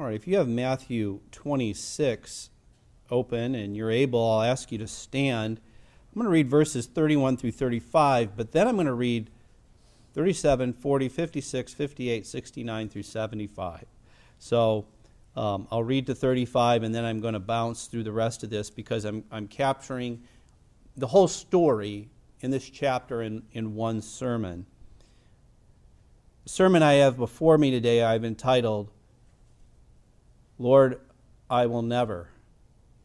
All right, if you have Matthew 26 open and you're able, I'll ask you to stand. I'm going to read verses 31 through 35, but then I'm going to read 37, 40, 56, 58, 69 through 75. So um, I'll read to 35 and then I'm going to bounce through the rest of this because I'm, I'm capturing the whole story in this chapter in, in one sermon. The sermon I have before me today I've entitled, Lord, I will never,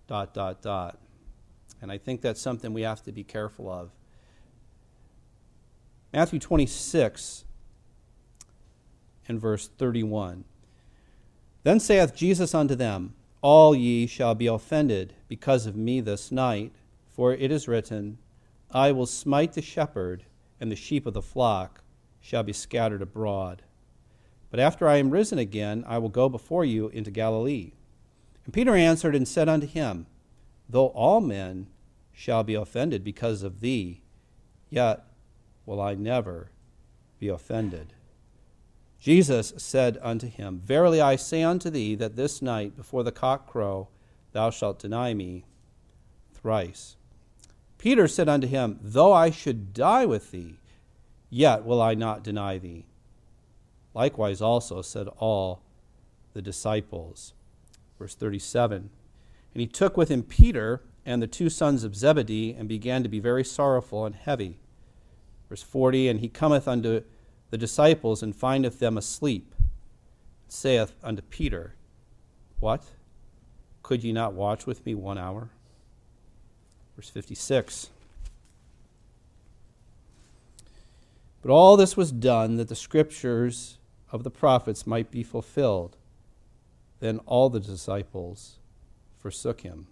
dot, dot, dot. And I think that's something we have to be careful of. Matthew 26 and verse 31. Then saith Jesus unto them, All ye shall be offended because of me this night, for it is written, I will smite the shepherd, and the sheep of the flock shall be scattered abroad. But after I am risen again, I will go before you into Galilee. And Peter answered and said unto him, Though all men shall be offended because of thee, yet will I never be offended. Jesus said unto him, Verily I say unto thee that this night before the cock crow thou shalt deny me thrice. Peter said unto him, Though I should die with thee, yet will I not deny thee. Likewise also said all the disciples. Verse 37 And he took with him Peter and the two sons of Zebedee and began to be very sorrowful and heavy. Verse 40 And he cometh unto the disciples and findeth them asleep, and saith unto Peter, What? Could ye not watch with me one hour? Verse 56 But all this was done that the scriptures of the prophets might be fulfilled. Then all the disciples forsook him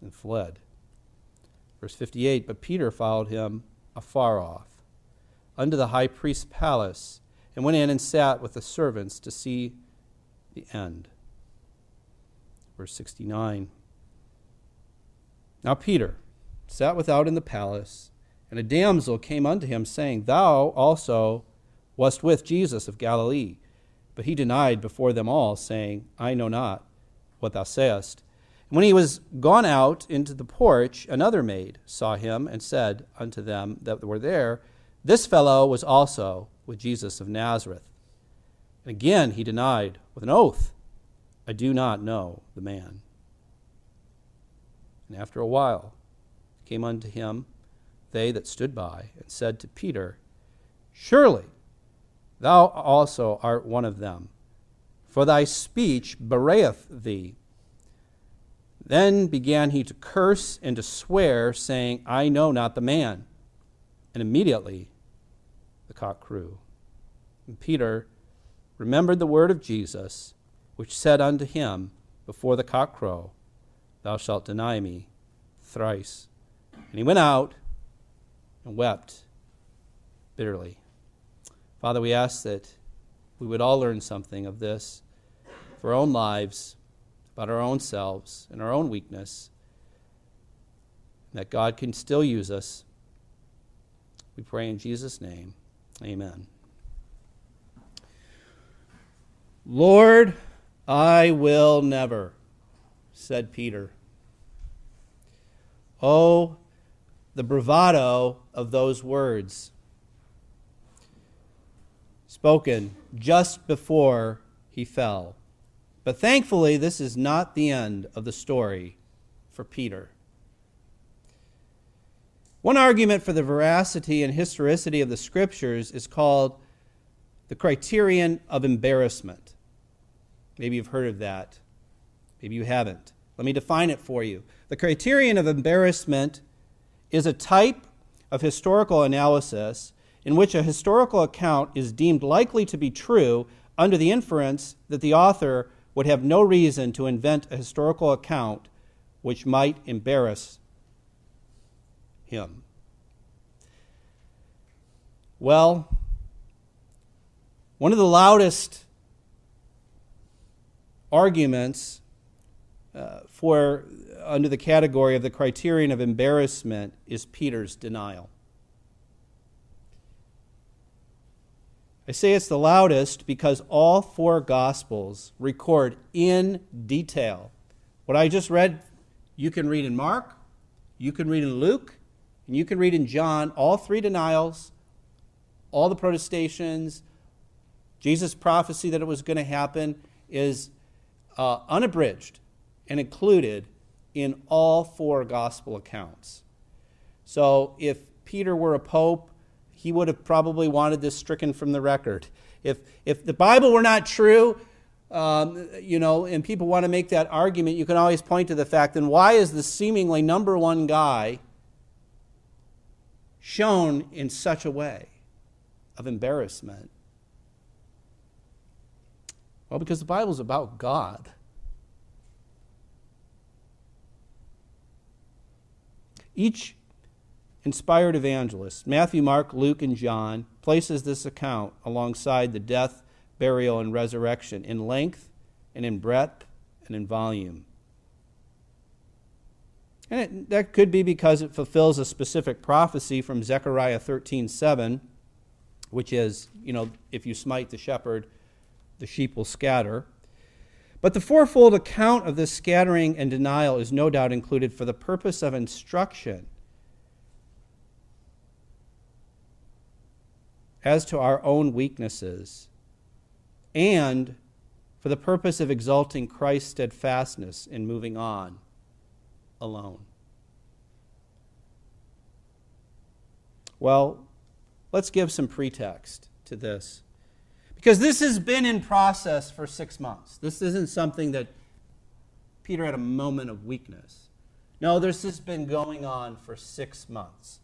and fled. Verse 58 But Peter followed him afar off unto the high priest's palace, and went in and sat with the servants to see the end. Verse 69. Now Peter sat without in the palace, and a damsel came unto him, saying, Thou also wast with Jesus of Galilee. But he denied before them all, saying, I know not what thou sayest. And when he was gone out into the porch, another maid saw him, and said unto them that were there, this fellow was also with Jesus of Nazareth. And again he denied with an oath, I do not know the man. And after a while came unto him they that stood by, and said to Peter, Surely thou also art one of them, for thy speech bewrayeth thee. Then began he to curse and to swear, saying, I know not the man. And immediately the cock crew. And Peter remembered the word of Jesus, which said unto him before the cock crow, Thou shalt deny me thrice. And he went out and wept bitterly. Father, we ask that we would all learn something of this for our own lives, about our own selves and our own weakness, and that God can still use us. We pray in Jesus' name. Amen. Lord, I will never, said Peter. Oh, the bravado of those words, spoken just before he fell. But thankfully, this is not the end of the story for Peter. One argument for the veracity and historicity of the scriptures is called the criterion of embarrassment. Maybe you've heard of that. Maybe you haven't. Let me define it for you. The criterion of embarrassment is a type of historical analysis in which a historical account is deemed likely to be true under the inference that the author would have no reason to invent a historical account which might embarrass him. Well, one of the loudest arguments uh, for under the category of the criterion of embarrassment is Peter's denial. I say it's the loudest because all four Gospels record in detail. What I just read, you can read in Mark, you can read in Luke, and you can read in John, all three denials, all the protestations, Jesus' prophecy that it was going to happen is uh, unabridged and included in all four gospel accounts. So if Peter were a pope, he would have probably wanted this stricken from the record. If, if the Bible were not true, um, you know, and people want to make that argument, you can always point to the fact then why is the seemingly number one guy shown in such a way of embarrassment? Well, because the Bible is about God. Each inspired evangelist, Matthew, Mark, Luke, and John, places this account alongside the death, burial, and resurrection in length and in breadth and in volume. And it, that could be because it fulfills a specific prophecy from Zechariah 13 7, which is, you know, if you smite the shepherd, the sheep will scatter. But the fourfold account of this scattering and denial is no doubt included for the purpose of instruction as to our own weaknesses and for the purpose of exalting Christ's steadfastness in moving on alone. Well, let's give some pretext to this. Because this has been in process for six months. This isn't something that Peter had a moment of weakness. No, this has been going on for six months.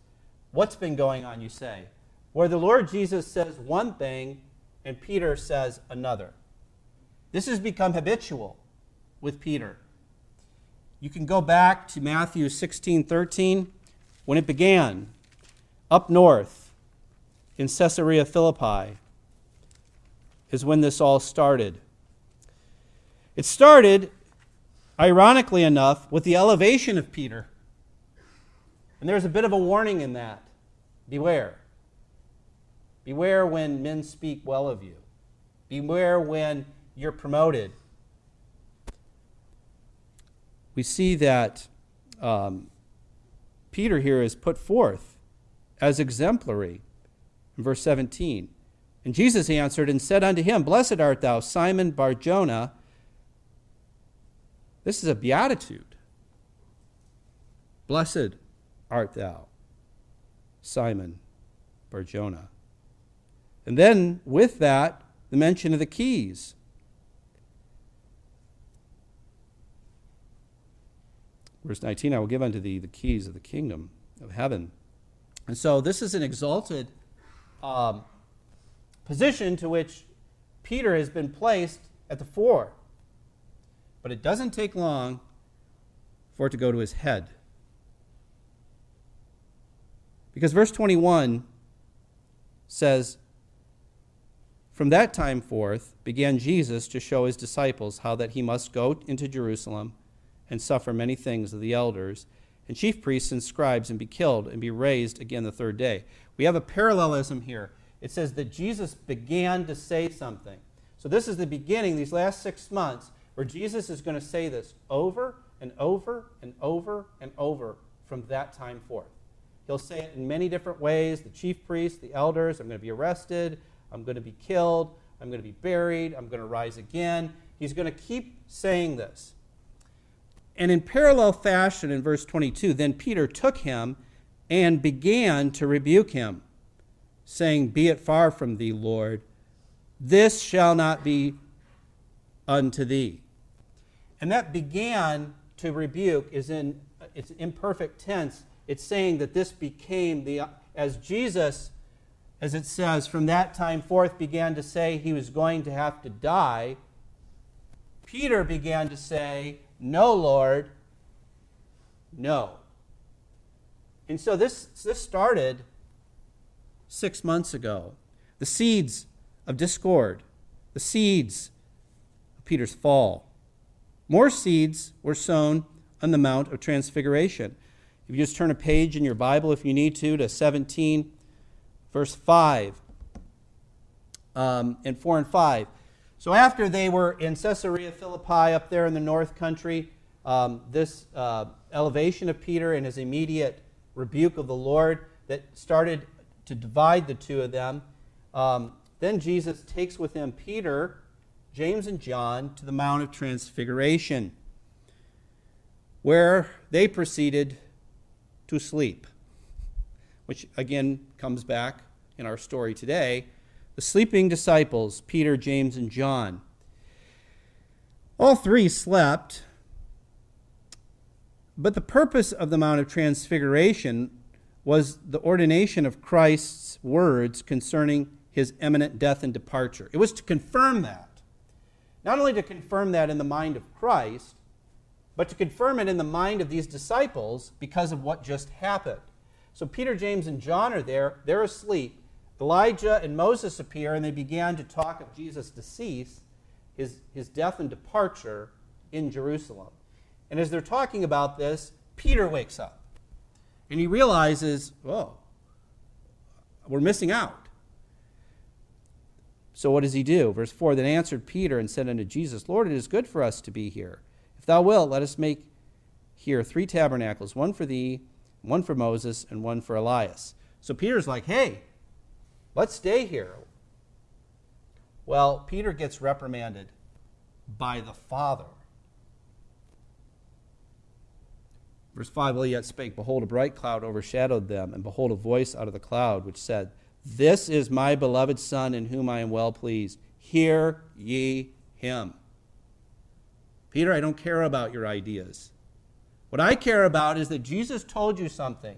What's been going on, you say? Where the Lord Jesus says one thing and Peter says another. This has become habitual with Peter. You can go back to Matthew 16 13 when it began up north in Caesarea Philippi is when this all started. It started, ironically enough, with the elevation of Peter. And there's a bit of a warning in that. Beware. Beware when men speak well of you. Beware when you're promoted. We see that um, Peter here is put forth as exemplary in verse 17. And Jesus answered and said unto him, Blessed art thou, Simon Barjona. This is a beatitude. Blessed art thou, Simon Barjona. And then with that, the mention of the keys. Verse 19, I will give unto thee the keys of the kingdom of heaven. And so this is an exalted um, position to which Peter has been placed at the fore. But it doesn't take long for it to go to his head. Because verse 21 says, From that time forth began Jesus to show his disciples how that he must go into Jerusalem and suffer many things of the elders and chief priests and scribes and be killed and be raised again the third day. We have a parallelism here it says that Jesus began to say something. So this is the beginning, these last six months, where Jesus is going to say this over and over and over and over from that time forth. He'll say it in many different ways the chief priests, the elders, I'm going to be arrested, I'm going to be killed, I'm going to be buried, I'm going to rise again. He's going to keep saying this. And in parallel fashion, in verse 22, then Peter took him and began to rebuke him saying, Be it far from thee, Lord, this shall not be unto thee. And that began to rebuke is in it's imperfect tense. It's saying that this became the as Jesus, as it says, from that time forth began to say he was going to have to die. Peter began to say, No, Lord, no. And so this, this started six months ago. The seeds of discord, the seeds of Peter's fall. More seeds were sown on the Mount of Transfiguration. If you just turn a page in your Bible, if you need to, to 17, verse 5. um, in 4 and 5. So after they were in Caesarea Philippi up there in the north country, um, this uh, elevation of Peter and his immediate rebuke of the Lord that started to divide the two of them. Um, then Jesus takes with him Peter, James, and John to the Mount of Transfiguration, where they proceeded to sleep, which again comes back in our story today. The sleeping disciples, Peter, James, and John. All three slept, but the purpose of the Mount of Transfiguration was the ordination of Christ's words concerning his imminent death and departure. It was to confirm that. Not only to confirm that in the mind of Christ, but to confirm it in the mind of these disciples because of what just happened. So Peter, James, and John are there. They're asleep. Elijah and Moses appear, and they began to talk of Jesus' decease, his, his death and departure in Jerusalem. And as they're talking about this, Peter wakes up. And he realizes, whoa, we're missing out. So what does he do? Verse 4 Then answered Peter and said unto Jesus, Lord, it is good for us to be here. If thou wilt, let us make here three tabernacles one for thee, one for Moses, and one for Elias. So Peter's like, hey, let's stay here. Well, Peter gets reprimanded by the Father. Verse 5 While yet spake, behold, a bright cloud overshadowed them, and behold, a voice out of the cloud which said, This is my beloved Son, in whom I am well pleased. Hear ye him. Peter, I don't care about your ideas. What I care about is that Jesus told you something.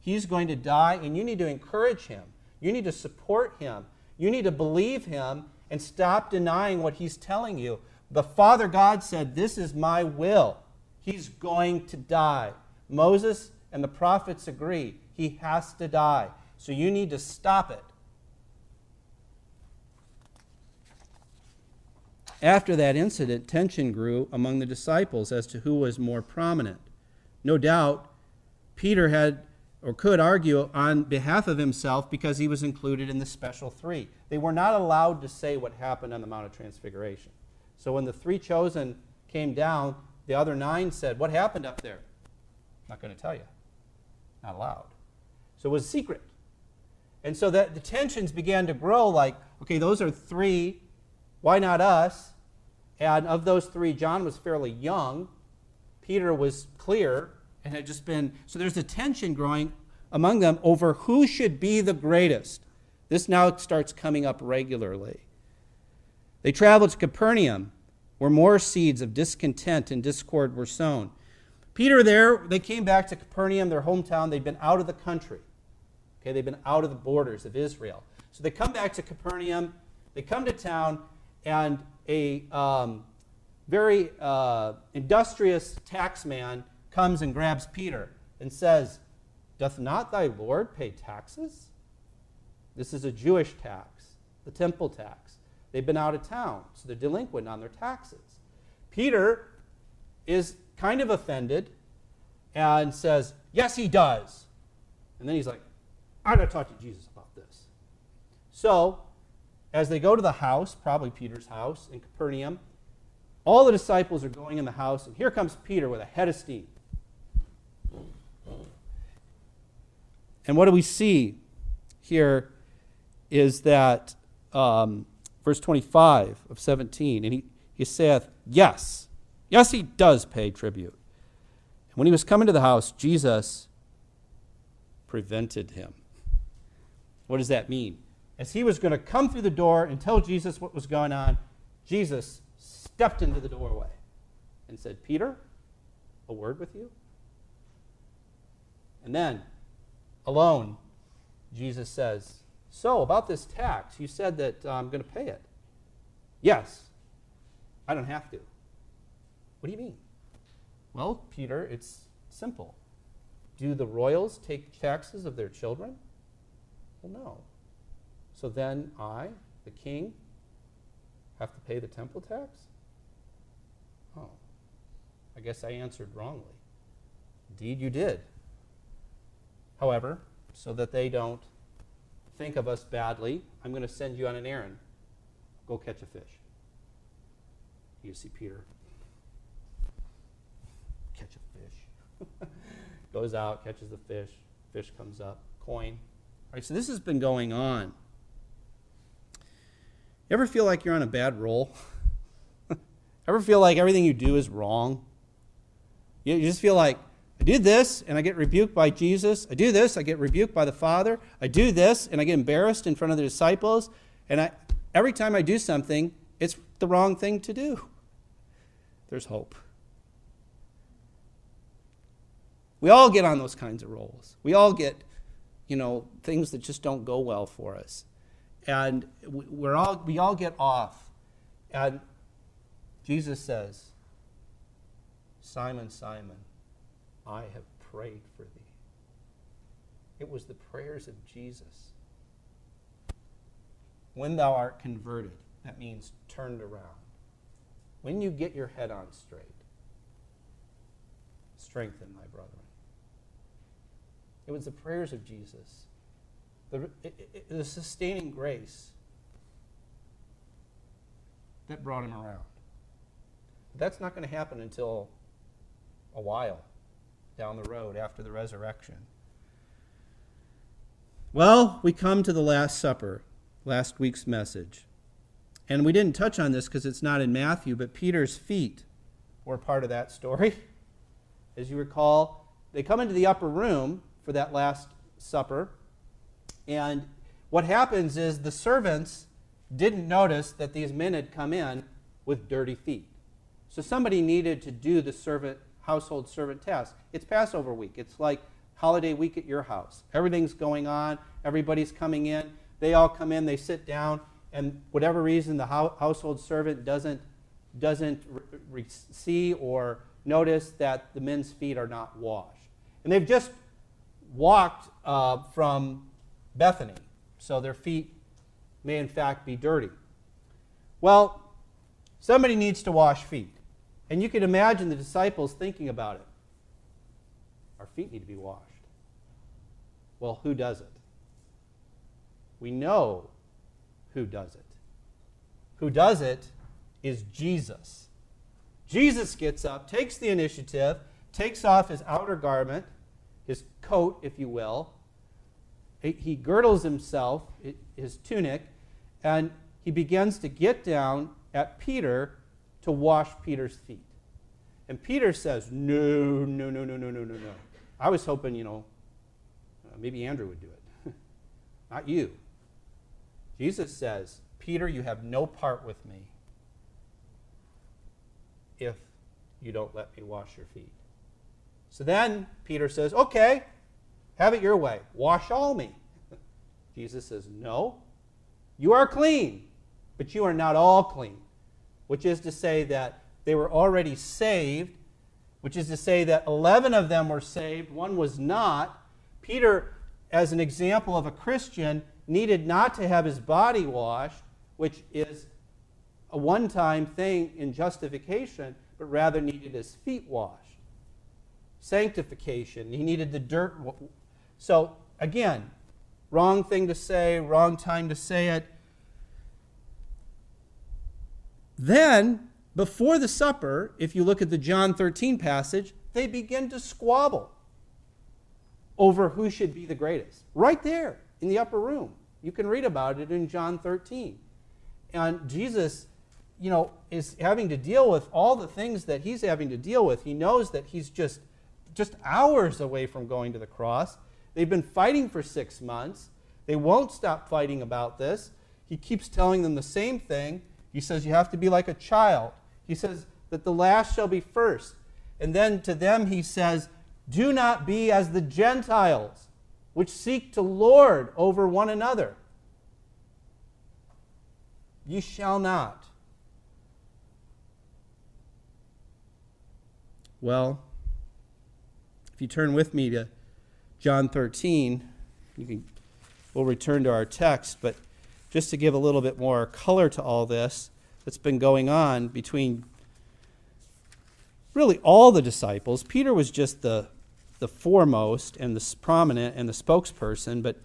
He's going to die, and you need to encourage him. You need to support him. You need to believe him and stop denying what he's telling you. The Father God said, This is my will. He's going to die. Moses and the prophets agree he has to die. So you need to stop it. After that incident, tension grew among the disciples as to who was more prominent. No doubt, Peter had or could argue on behalf of himself because he was included in the special three. They were not allowed to say what happened on the Mount of Transfiguration. So when the three chosen came down, the other nine said, What happened up there? Not going to tell you. Not allowed. So it was secret. And so that the tensions began to grow like, okay, those are three. Why not us? And of those three, John was fairly young. Peter was clear and had just been. So there's a tension growing among them over who should be the greatest. This now starts coming up regularly. They traveled to Capernaum, where more seeds of discontent and discord were sown. Peter there, they came back to Capernaum, their hometown. They'd been out of the country. Okay, they've been out of the borders of Israel. So they come back to Capernaum. They come to town, and a um, very uh, industrious taxman comes and grabs Peter and says, Doth not thy Lord pay taxes? This is a Jewish tax, the temple tax. They've been out of town, so they're delinquent on their taxes. Peter is kind of offended and says, Yes, he does. And then he's like, I got to talk to Jesus about this. So, as they go to the house, probably Peter's house in Capernaum, all the disciples are going in the house, and here comes Peter with a head of steam. And what do we see here is that um, verse 25 of 17, and he, he saith, Yes, Yes, he does pay tribute. And when he was coming to the house, Jesus prevented him. What does that mean? As he was going to come through the door and tell Jesus what was going on, Jesus stepped into the doorway and said, Peter, a word with you? And then, alone, Jesus says, So, about this tax, you said that uh, I'm going to pay it. Yes, I don't have to. What do you mean? Well, Peter, it's simple. Do the royals take taxes of their children? Well, no. So then I, the king, have to pay the temple tax? I guess I answered wrongly. Indeed, you did. However, so that they don't think of us badly, I'm going to send you on an errand. Go catch a fish. You see Peter. Catch a fish. Goes out, catches the fish. Fish comes up. Coin. All right, so this has been going on. Ever feel like you're on a bad roll? ever feel like everything you do is wrong? You, you just feel like, I do this and I get rebuked by Jesus. I do this, I get rebuked by the Father. I do this and I get embarrassed in front of the disciples. And I, every time I do something, it's the wrong thing to do. There's hope. We all get on those kinds of rolls. We all get, you know, things that just don't go well for us. And we're all, we all get off. And Jesus says, Simon, Simon, I have prayed for thee. It was the prayers of Jesus. When thou art converted, that means turned around. When you get your head on straight, strengthen thy brethren. It was the prayers of Jesus, the, it, it, the sustaining grace that brought him around. But that's not going to happen until a while down the road after the resurrection. Well, we come to the Last Supper, last week's message. And we didn't touch on this because it's not in Matthew, but Peter's feet were part of that story. As you recall, they come into the upper room for that Last Supper. And what happens is the servants didn't notice that these men had come in with dirty feet. So somebody needed to do the servant household servant task. It's Passover week. It's like holiday week at your house. Everything's going on. Everybody's coming in. They all come in. They sit down, and whatever reason the household servant doesn't doesn't re- see or notice that the men's feet are not washed, and they've just walked uh, from Bethany, so their feet may in fact be dirty. Well, somebody needs to wash feet. And you can imagine the disciples thinking about it. Our feet need to be washed. Well, who does it? We know who does it. Who does it is Jesus. Jesus gets up, takes the initiative, takes off his outer garment, his coat, if you will. He girdles himself, his tunic, and he begins to get down at Peter to wash Peter's feet. And Peter says, No, no, no, no, no, no, no, no. I was hoping, you know, uh, maybe Andrew would do it. Not you. Jesus says, Peter, you have no part with me if you don't let me wash your feet. So then Peter says, Okay, have it your way. Wash all me. Jesus says, No, you are clean, but you are not all clean which is to say that they were already saved, which is to say that 11 of them were saved, one was not. Peter, as an example of a Christian, needed not to have his body washed, which is a one time thing in justification, but rather needed his feet washed. Sanctification, he needed the dirt. So, again, wrong thing to say, wrong time to say it. Then, before the supper, if you look at the John 13 passage, they begin to squabble over who should be the greatest. Right there in the upper room. You can read about it in John 13. And Jesus, you know, is having to deal with all the things that he's having to deal with. He knows that he's just just hours away from going to the cross. They've been fighting for 6 months. They won't stop fighting about this. He keeps telling them the same thing. He says you have to be like a child. He says that the last shall be first. And then to them he says, Do not be as the Gentiles, which seek to lord over one another. You shall not. Well, if you turn with me to John 13, you can, we'll return to our text, but just to give a little bit more color to all this that's been going on between really all the disciples. Peter was just the, the foremost and the prominent and the spokesperson, but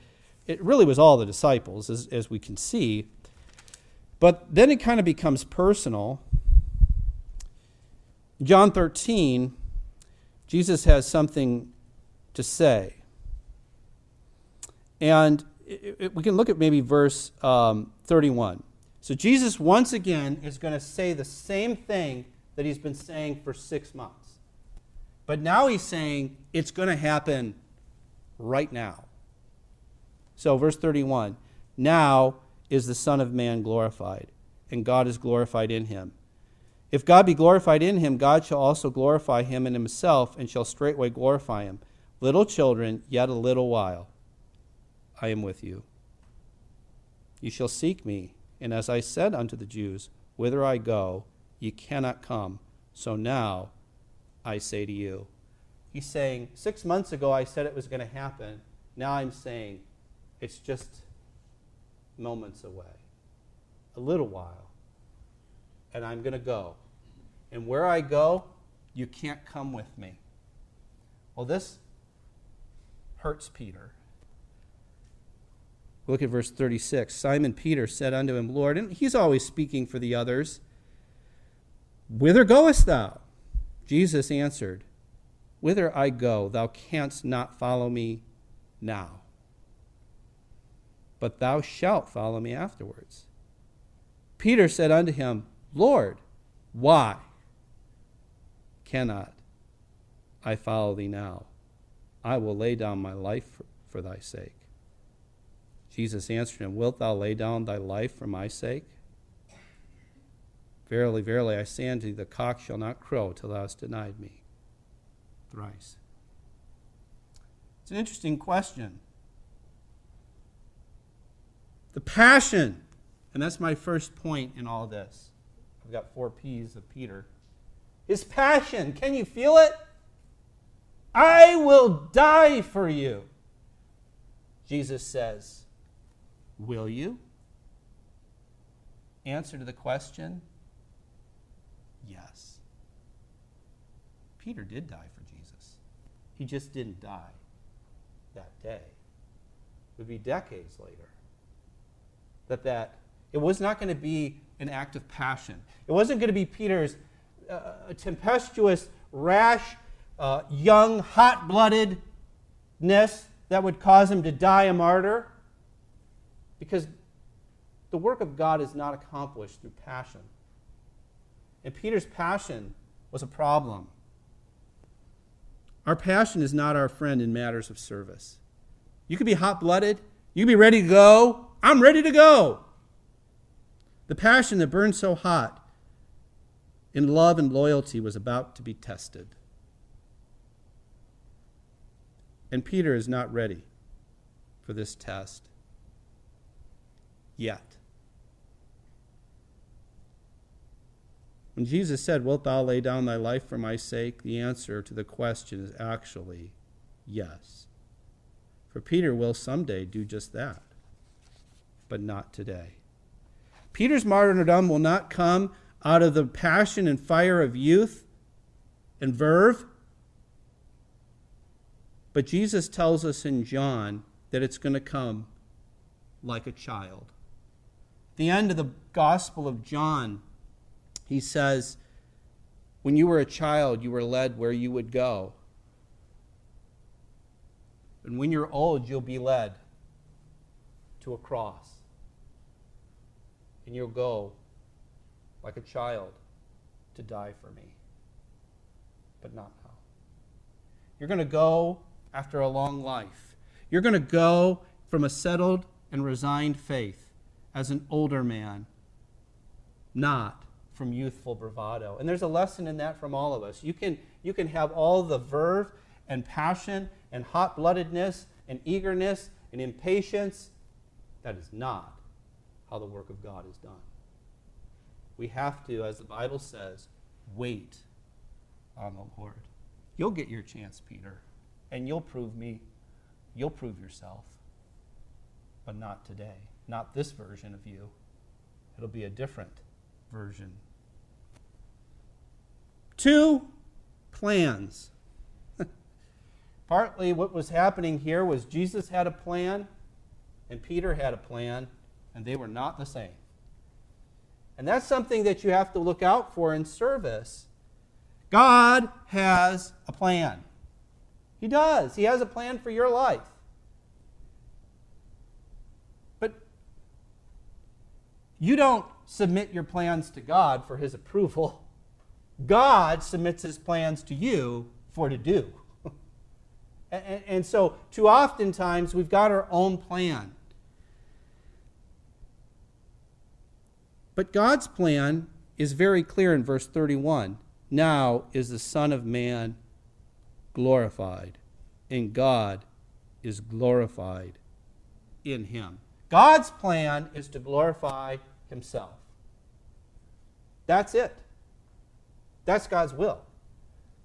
it really was all the disciples, as, as we can see. But then it kind of becomes personal. John 13, Jesus has something to say. And it, it, we can look at maybe verse um, 31. So Jesus, once again, is going to say the same thing that he's been saying for six months. But now he's saying it's going to happen right now. So, verse 31 Now is the Son of Man glorified, and God is glorified in him. If God be glorified in him, God shall also glorify him in himself, and shall straightway glorify him. Little children, yet a little while, I am with you. You shall seek me, and as I said unto the Jews, Whither I go, ye cannot come. So now I say to you. He's saying, Six months ago I said it was going to happen. Now I'm saying it's just moments away, a little while, and I'm going to go. And where I go, you can't come with me. Well, this hurts Peter. Look at verse 36. Simon Peter said unto him, Lord, and he's always speaking for the others, Whither goest thou? Jesus answered, Whither I go, thou canst not follow me now, but thou shalt follow me afterwards. Peter said unto him, Lord, why cannot I follow thee now? I will lay down my life for, for thy sake. Jesus answered him, Wilt thou lay down thy life for my sake? Verily, verily, I say unto thee, the cock shall not crow till thou hast denied me thrice. It's an interesting question. The passion, and that's my first point in all this. I've got four P's of Peter. His passion, can you feel it? I will die for you. Jesus says, Will you? Answer to the question yes. Peter did die for Jesus. He just didn't die that day. It would be decades later. That that it was not going to be an act of passion. It wasn't going to be Peter's uh, tempestuous, rash, uh, young, hot bloodedness that would cause him to die a martyr. Because the work of God is not accomplished through passion. And Peter's passion was a problem. Our passion is not our friend in matters of service. You could be hot blooded, you could be ready to go. I'm ready to go. The passion that burned so hot in love and loyalty was about to be tested. And Peter is not ready for this test yet. When Jesus said, Wilt thou lay down thy life for my sake? the answer to the question is actually yes. For Peter will someday do just that, but not today. Peter's martyrdom will not come out of the passion and fire of youth and verve. But Jesus tells us in John that it's going to come like a child. The end of the Gospel of John, he says, When you were a child, you were led where you would go. And when you're old, you'll be led to a cross. And you'll go like a child to die for me. But not now. You're going to go after a long life. You're going to go from a settled and resigned faith as an older man, not from youthful bravado. And there's a lesson in that from all of us. You can, you can have all the verve and passion and hot bloodedness and eagerness and impatience. That is not how the work of God is done. We have to, as the Bible says, wait on the Lord. You'll get your chance, Peter, and you'll prove me, you'll prove yourself, but not today. Not this version of you. It'll be a different version. Two plans. Partly what was happening here was Jesus had a plan and Peter had a plan, and they were not the same. And that's something that you have to look out for in service. God has a plan. He does. He has a plan for your life. You don't submit your plans to God for His approval. God submits His plans to you for to do. and, and, so, too often times, we've got our own plan. But God's plan is very clear in verse 31. Now is the Son of Man glorified, and God is glorified in him. God's plan is to glorify himself. That's it. That's God's will.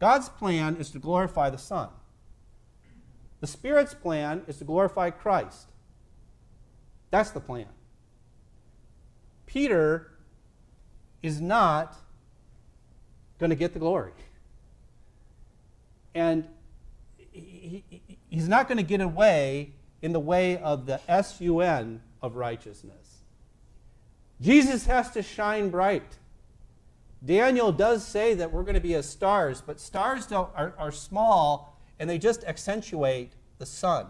God's plan is to glorify the Son. The Spirit's plan is to glorify Christ. That's the plan. Peter is not going to get the glory. And he, he, he's not going to get away in the way of the S-U-N of righteousness. Jesus has to shine bright. Daniel does say that we're going to be as stars, but stars are, are small and they just accentuate the sun.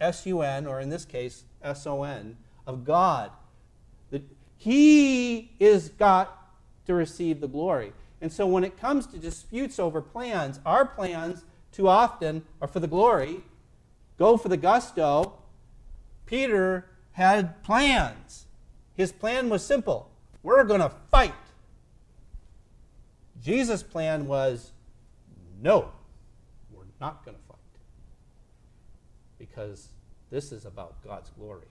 S U N, or in this case, S O N, of God. He is got to receive the glory. And so when it comes to disputes over plans, our plans too often are for the glory, go for the gusto. Peter had plans. His plan was simple we're going to fight. Jesus' plan was no, we're not going to fight. Because this is about God's glory.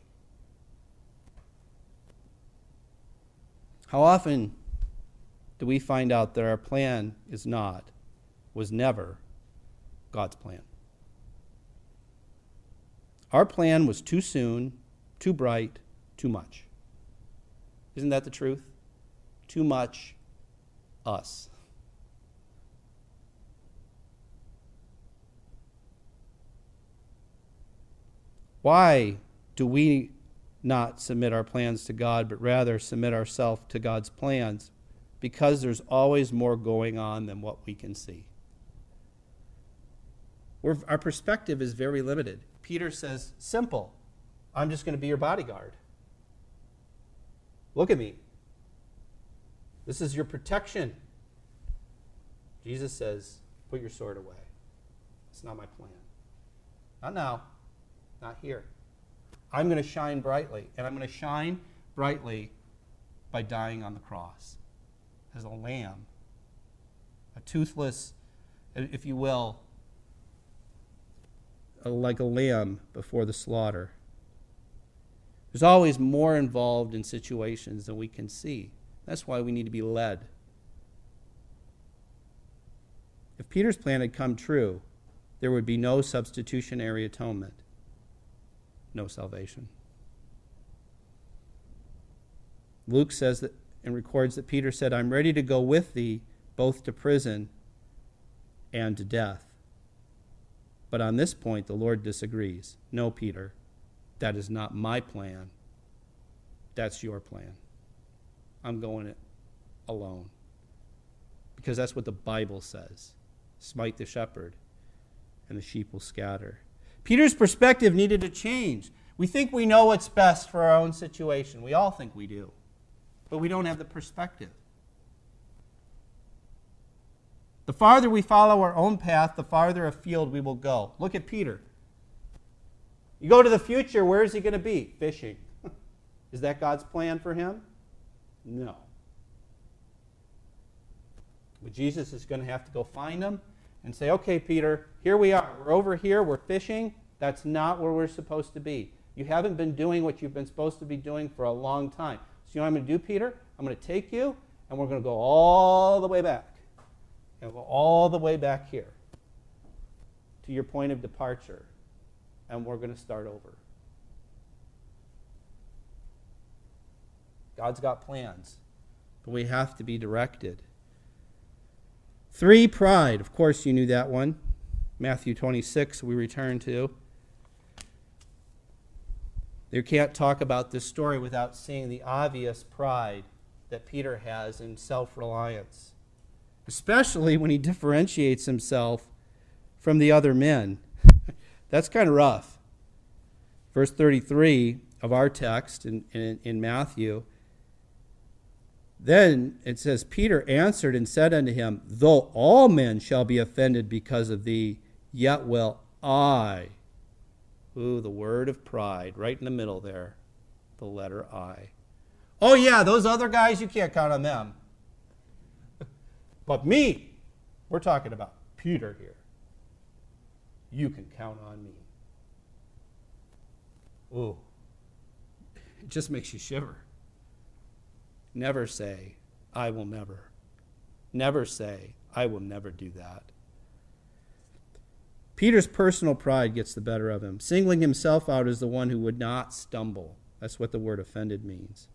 How often do we find out that our plan is not, was never God's plan? Our plan was too soon, too bright, too much. Isn't that the truth? Too much us. Why do we not submit our plans to God, but rather submit ourselves to God's plans? Because there's always more going on than what we can see. We're, our perspective is very limited. Peter says, Simple. I'm just going to be your bodyguard. Look at me. This is your protection. Jesus says, Put your sword away. It's not my plan. Not now. Not here. I'm going to shine brightly, and I'm going to shine brightly by dying on the cross as a lamb, a toothless, if you will, like a lamb before the slaughter. There's always more involved in situations than we can see. That's why we need to be led. If Peter's plan had come true, there would be no substitutionary atonement no salvation. Luke says that and records that Peter said, I'm ready to go with thee both to prison and to death. But on this point, the Lord disagrees. No, Peter, that is not my plan. That's your plan. I'm going it alone. Because that's what the Bible says smite the shepherd, and the sheep will scatter. Peter's perspective needed to change. We think we know what's best for our own situation. We all think we do. But we don't have the perspective. The farther we follow our own path, the farther afield we will go. Look at Peter. You go to the future, where is he going to be? Fishing. is that God's plan for him? No. But Jesus is going to have to go find him and say, okay, Peter, here we are. We're over here. We're fishing. That's not where we're supposed to be. You haven't been doing what you've been supposed to be doing for a long time. So, you know what I'm going to do, Peter? I'm going to take you, and we're going to go all the way back. And go all the way back here to your point of departure. And we're going to start over. God's got plans, but we have to be directed. Three, pride. Of course, you knew that one. Matthew 26, we return to. You can't talk about this story without seeing the obvious pride that Peter has in self reliance, especially when he differentiates himself from the other men. That's kind of rough. Verse 33 of our text in, in, in Matthew. Then it says, Peter answered and said unto him, Though all men shall be offended because of thee, yet will I. Ooh, the word of pride, right in the middle there, the letter I. Oh, yeah, those other guys, you can't count on them. But me, we're talking about Peter here. You can count on me. Ooh, it just makes you shiver. Never say, I will never. Never say, I will never do that. Peter's personal pride gets the better of him, singling himself out as the one who would not stumble. That's what the word offended means.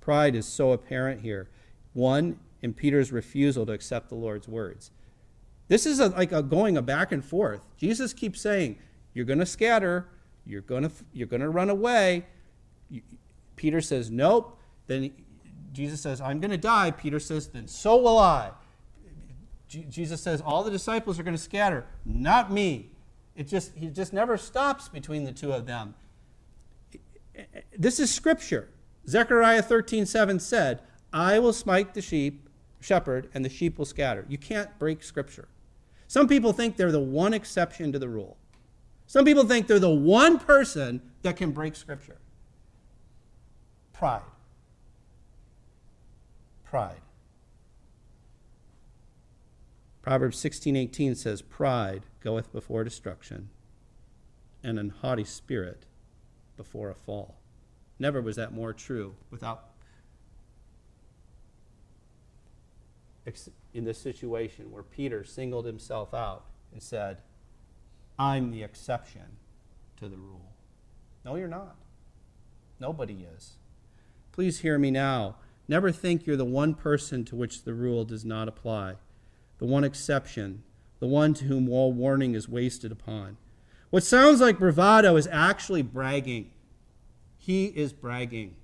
Pride is so apparent here. One, in Peter's refusal to accept the Lord's words. This is a, like a going a back and forth. Jesus keeps saying, You're going to scatter, you're going to, you're going to run away. Peter says, Nope. Then Jesus says, I'm going to die. Peter says, Then so will I. Jesus says, All the disciples are going to scatter, not me. It just, he just never stops between the two of them. This is scripture. Zechariah 13:7 said, I will smite the sheep, shepherd, and the sheep will scatter. You can't break scripture. Some people think they're the one exception to the rule. Some people think they're the one person that can break scripture. Pride. Pride. Proverbs 16:18 says, "Pride goeth before destruction, and an haughty spirit before a fall." Never was that more true without in this situation where Peter singled himself out and said, "I'm the exception to the rule." No, you're not. Nobody is. Please hear me now. Never think you're the one person to which the rule does not apply the one exception, the one to whom all warning is wasted upon. What sounds like bravado is actually bragging. He is bragging.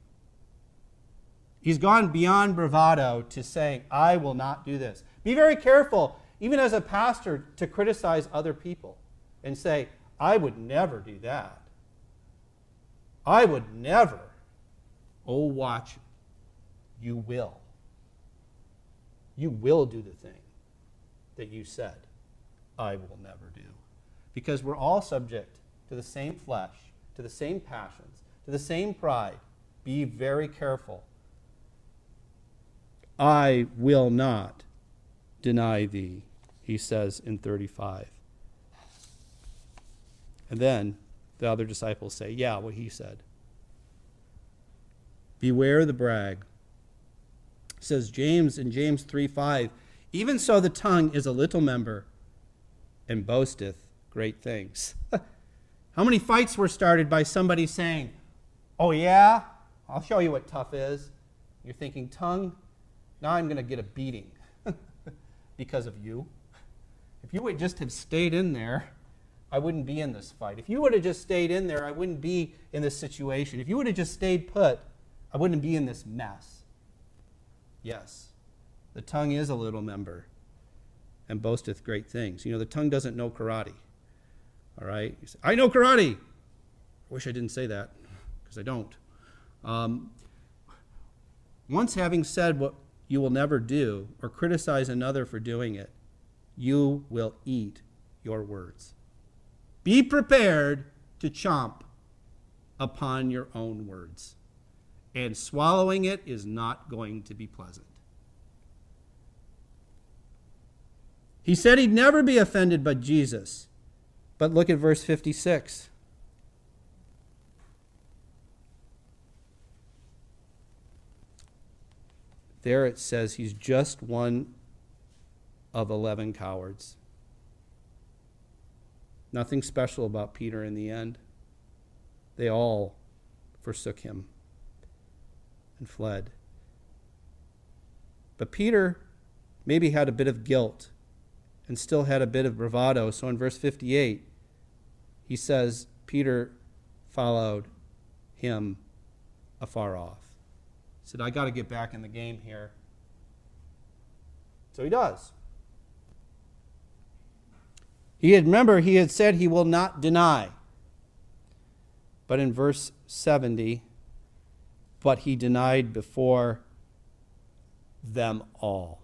He's gone beyond bravado to saying, I will not do this. Be very careful, even as a pastor, to criticize other people and say, I would never do that. I would never. Oh, watch. You will. You will do the thing that you said, I will never do. Because we're all subject to the same flesh, to the same passions, to the same pride. Be very careful. I will not deny thee, he says in 35. And then the other disciples say, Yeah, what he said. Beware the brag. says James in James 3 5 even so, the tongue is a little member and boasteth great things. How many fights were started by somebody saying, Oh, yeah, I'll show you what tough is? You're thinking, tongue, now I'm going to get a beating because of you. If you would just have stayed in there, I wouldn't be in this fight. If you would have just stayed in there, I wouldn't be in this situation. If you would have just stayed put, I wouldn't be in this mess. Yes. The tongue is a little member and boasteth great things. You know, the tongue doesn't know karate. All right? Say, I know karate. I wish I didn't say that because I don't. Um, once having said what you will never do or criticize another for doing it, you will eat your words. Be prepared to chomp upon your own words. And swallowing it is not going to be pleasant. He said he'd never be offended by Jesus. But look at verse 56. There it says he's just one of 11 cowards. Nothing special about Peter in the end. They all forsook him and fled. But Peter maybe had a bit of guilt and still had a bit of bravado. So in verse 58, he says, Peter followed him afar off. Said, I got to get back in the game here. So he does. He had, remember, he had said he will not deny. But in verse 70, but he denied before them all.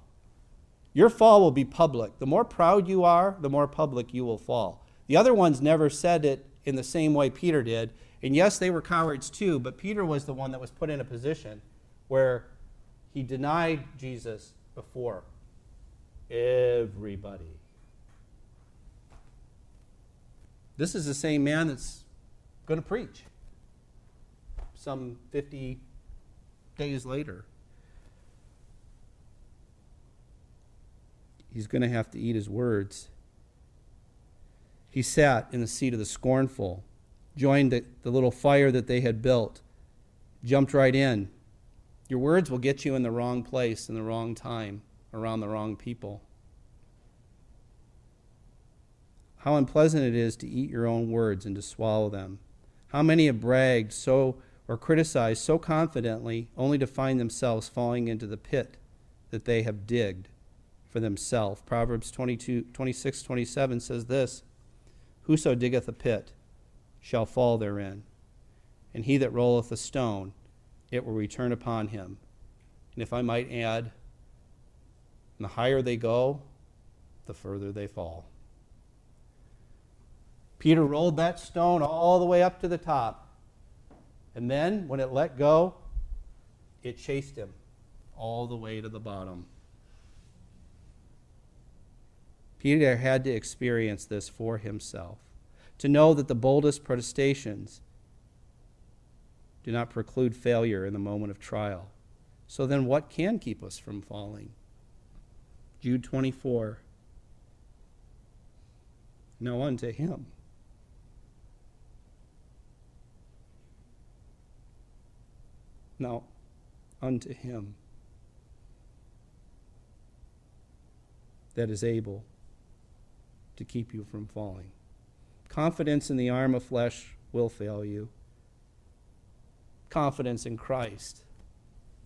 Your fall will be public. The more proud you are, the more public you will fall. The other ones never said it in the same way Peter did. And yes, they were cowards too, but Peter was the one that was put in a position where he denied Jesus before everybody. This is the same man that's going to preach some 50 days later. He's going to have to eat his words. He sat in the seat of the scornful, joined the, the little fire that they had built, jumped right in. Your words will get you in the wrong place in the wrong time, around the wrong people. How unpleasant it is to eat your own words and to swallow them. How many have bragged so or criticized so confidently only to find themselves falling into the pit that they have digged for themselves. Proverbs 22, 26, 27 says this Whoso diggeth a pit shall fall therein, and he that rolleth a stone, it will return upon him. And if I might add, the higher they go, the further they fall. Peter rolled that stone all the way up to the top. And then, when it let go, it chased him all the way to the bottom. Peter had to experience this for himself, to know that the boldest protestations do not preclude failure in the moment of trial. So then, what can keep us from falling? Jude 24. No unto him Now, unto him that is able to keep you from falling. Confidence in the arm of flesh will fail you. Confidence in Christ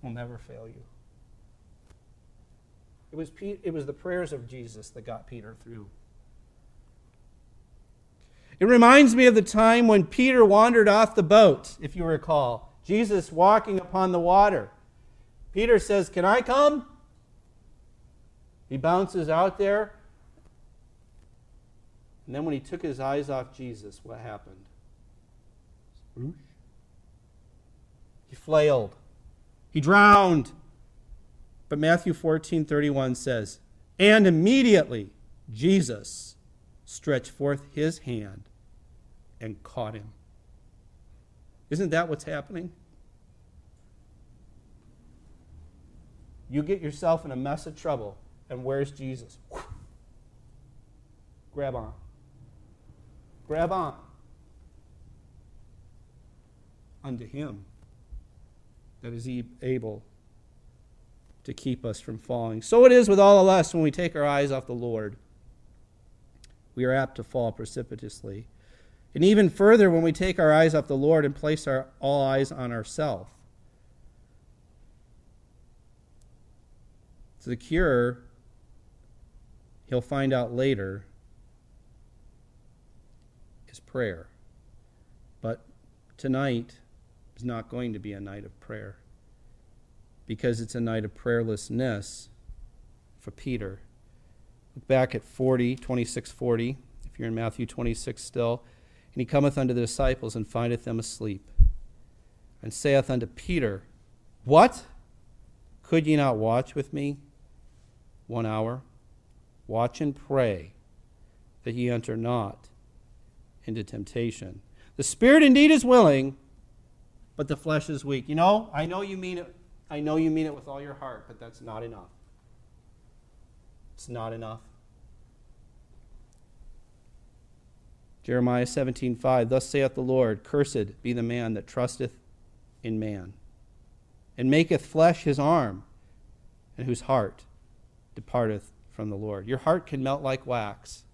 will never fail you. It was, it was the prayers of Jesus that got Peter through. It reminds me of the time when Peter wandered off the boat, if you recall. Jesus walking upon the water. Peter says, Can I come? He bounces out there. And then when he took his eyes off Jesus, what happened? He flailed. He drowned. But Matthew 14 31 says, And immediately Jesus stretched forth his hand and caught him. Isn't that what's happening? You get yourself in a mess of trouble, and where's Jesus? Grab on. Grab on. Unto him that is able to keep us from falling. So it is with all of us when we take our eyes off the Lord. We are apt to fall precipitously. And even further, when we take our eyes off the Lord and place our all eyes on ourselves. So the cure, he'll find out later, is prayer. But tonight is not going to be a night of prayer because it's a night of prayerlessness for Peter. Look back at 40, 26, 40, if you're in Matthew 26 still. And he cometh unto the disciples and findeth them asleep, and saith unto Peter, What? Could ye not watch with me one hour? Watch and pray that ye enter not into temptation. The spirit indeed is willing, but the flesh is weak. You know, I know you mean it. I know you mean it with all your heart, but that's not enough. It's not enough. Jeremiah 17:5 Thus saith the Lord, cursed be the man that trusteth in man, and maketh flesh his arm, and whose heart departeth from the Lord. Your heart can melt like wax.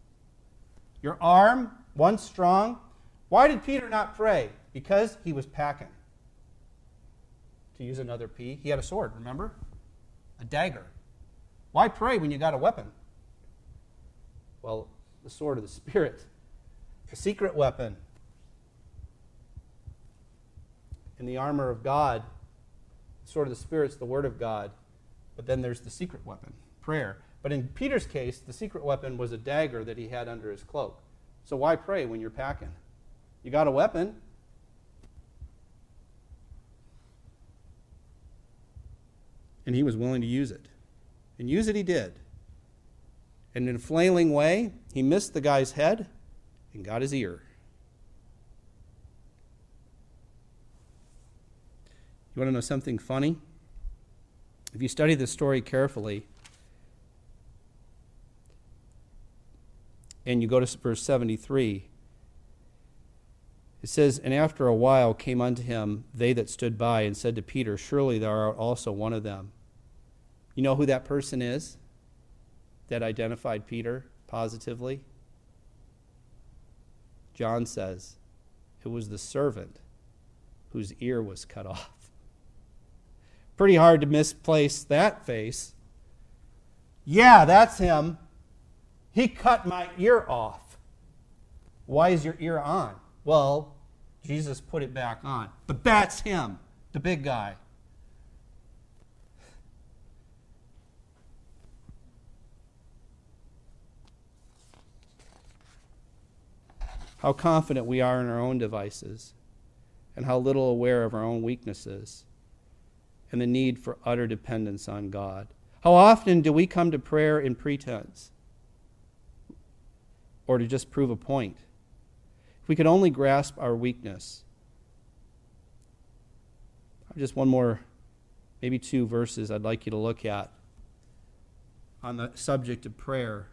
Your arm, once strong. Why did Peter not pray? Because he was packing. To use another P. He had a sword, remember? A dagger. Why pray when you got a weapon? Well, the sword of the Spirit, a secret weapon. In the armor of God, the sword of the spirit Spirit's the Word of God. But then there's the secret weapon, prayer. But in Peter's case, the secret weapon was a dagger that he had under his cloak. So why pray when you're packing? You got a weapon. And he was willing to use it. And use it he did. And in a flailing way, he missed the guy's head and got his ear. You want to know something funny? If you study the story carefully, and you go to verse 73, it says, And after a while came unto him they that stood by and said to Peter, Surely thou art also one of them. You know who that person is that identified Peter positively? John says it was the servant whose ear was cut off. Pretty hard to misplace that face. Yeah, that's him. He cut my ear off. Why is your ear on? Well, Jesus put it back on. But that's him, the big guy. How confident we are in our own devices, and how little aware of our own weaknesses and the need for utter dependence on God. How often do we come to prayer in pretense or to just prove a point? If we could only grasp our weakness. Just one more, maybe two verses I'd like you to look at on the subject of prayer.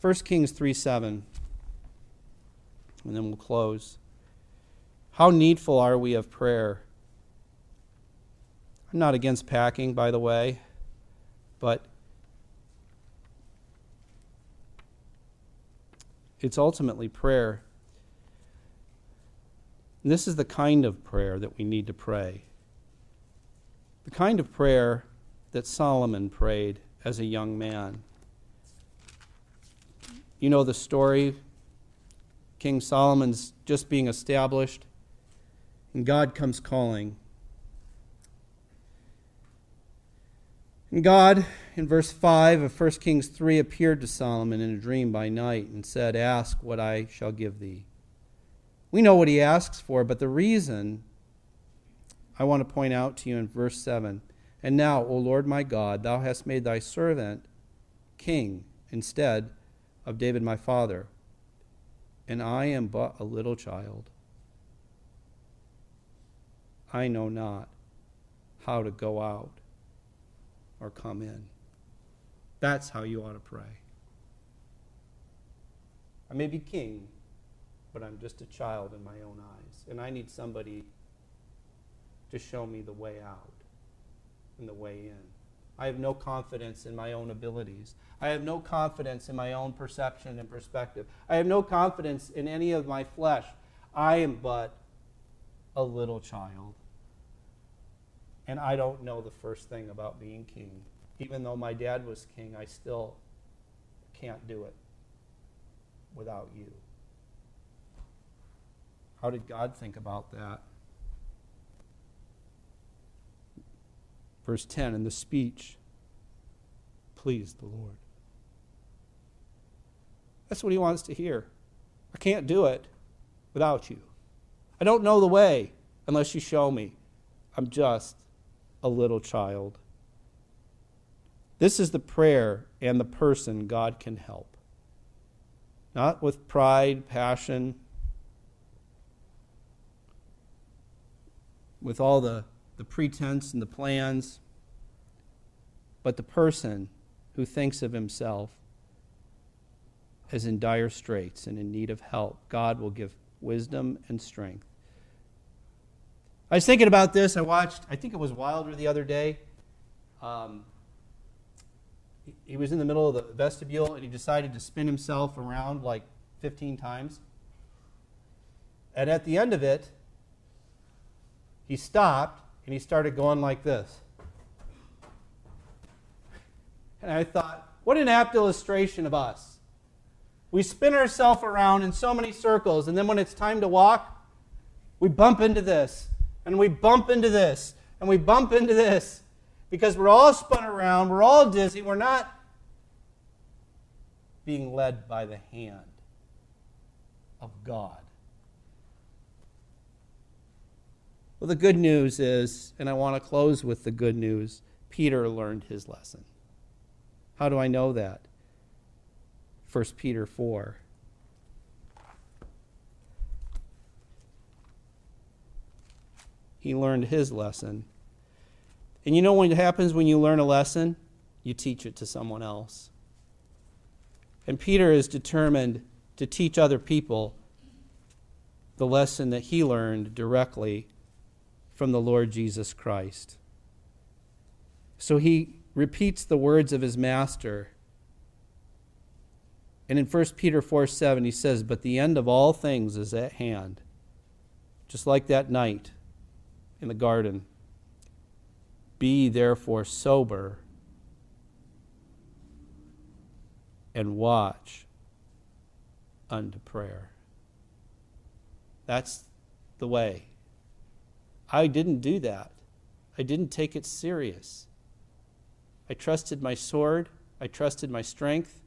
1 Kings 3 7, and then we'll close. How needful are we of prayer? I'm not against packing, by the way, but it's ultimately prayer. And this is the kind of prayer that we need to pray. The kind of prayer that Solomon prayed as a young man. You know the story. King Solomon's just being established, and God comes calling. And God, in verse 5 of 1 Kings 3, appeared to Solomon in a dream by night and said, Ask what I shall give thee. We know what he asks for, but the reason I want to point out to you in verse 7 And now, O Lord my God, thou hast made thy servant king instead of David my father, and I am but a little child. I know not how to go out or come in. That's how you ought to pray. I may be king, but I'm just a child in my own eyes, and I need somebody to show me the way out and the way in. I have no confidence in my own abilities. I have no confidence in my own perception and perspective. I have no confidence in any of my flesh. I am but a little child and I don't know the first thing about being king. Even though my dad was king, I still can't do it without you. How did God think about that? Verse 10 In the speech pleased the Lord. That's what he wants to hear. I can't do it without you. I don't know the way unless you show me. I'm just a little child. This is the prayer and the person God can help. Not with pride, passion, with all the, the pretense and the plans, but the person who thinks of himself as in dire straits and in need of help. God will give wisdom and strength. I was thinking about this. I watched, I think it was Wilder the other day. Um, he, he was in the middle of the vestibule and he decided to spin himself around like 15 times. And at the end of it, he stopped and he started going like this. And I thought, what an apt illustration of us. We spin ourselves around in so many circles, and then when it's time to walk, we bump into this, and we bump into this, and we bump into this because we're all spun around, we're all dizzy, we're not being led by the hand of God. Well, the good news is, and I want to close with the good news Peter learned his lesson. How do I know that? 1 Peter 4. He learned his lesson. And you know what happens when you learn a lesson? You teach it to someone else. And Peter is determined to teach other people the lesson that he learned directly from the Lord Jesus Christ. So he repeats the words of his master. And in 1 Peter 4 7, he says, But the end of all things is at hand. Just like that night in the garden. Be therefore sober and watch unto prayer. That's the way. I didn't do that. I didn't take it serious. I trusted my sword, I trusted my strength.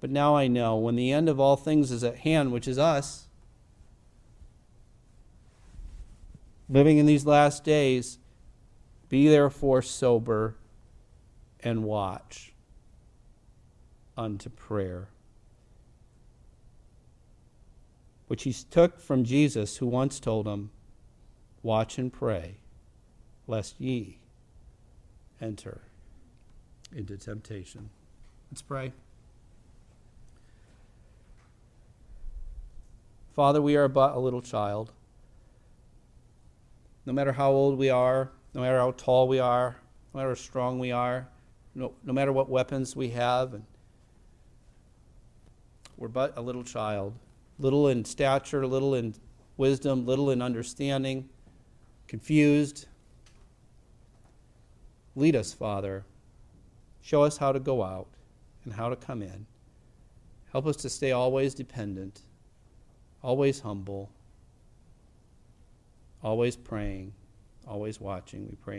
But now I know when the end of all things is at hand, which is us, living in these last days, be therefore sober and watch unto prayer. Which he took from Jesus, who once told him, Watch and pray, lest ye enter into temptation. Let's pray. Father, we are but a little child. No matter how old we are, no matter how tall we are, no matter how strong we are, no, no matter what weapons we have, and we're but a little child, little in stature, little in wisdom, little in understanding, confused. Lead us, Father. Show us how to go out and how to come in. Help us to stay always dependent, always humble, always praying, always watching. We pray.